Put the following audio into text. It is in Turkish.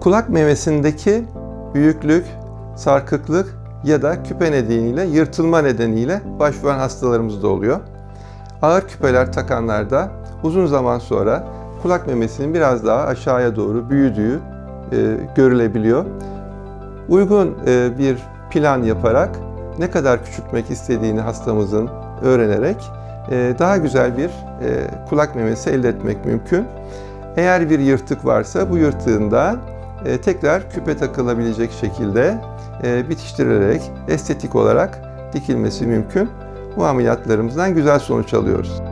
Kulak memesindeki büyüklük, sarkıklık ya da küpe nedeniyle, yırtılma nedeniyle başvuran hastalarımız da oluyor. Ağır küpeler takanlarda uzun zaman sonra kulak memesinin biraz daha aşağıya doğru büyüdüğü e, görülebiliyor. Uygun e, bir plan yaparak ne kadar küçültmek istediğini hastamızın öğrenerek e, daha güzel bir e, kulak memesi elde etmek mümkün. Eğer bir yırtık varsa bu yırtığında tekrar küpe takılabilecek şekilde e, bitiştirilerek estetik olarak dikilmesi mümkün. Bu ameliyatlarımızdan güzel sonuç alıyoruz.